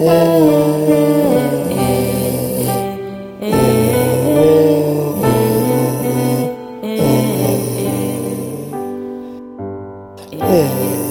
Oh. 呃